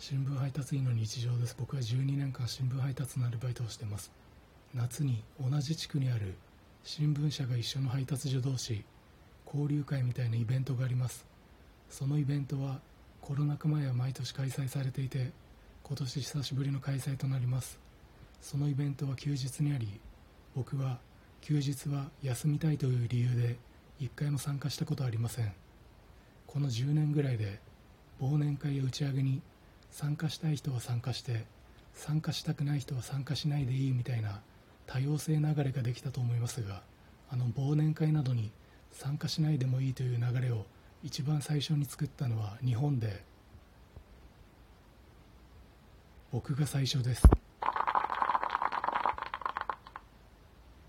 新聞配達員の日常です。僕は12年間新聞配達のアルバイトをしてます。夏に同じ地区にある新聞社が一緒の配達所同士交流会みたいなイベントがあります。そのイベントはコロナ禍前は毎年開催されていて今年久しぶりの開催となります。そのイベントは休日にあり僕は休日は休みたいという理由で一回も参加したことはありません。この10年ぐらいで忘年会や打ち上げに参加したい人は参加して参加したくない人は参加しないでいいみたいな多様性流れができたと思いますがあの忘年会などに参加しないでもいいという流れを一番最初に作ったのは日本で僕が最初です。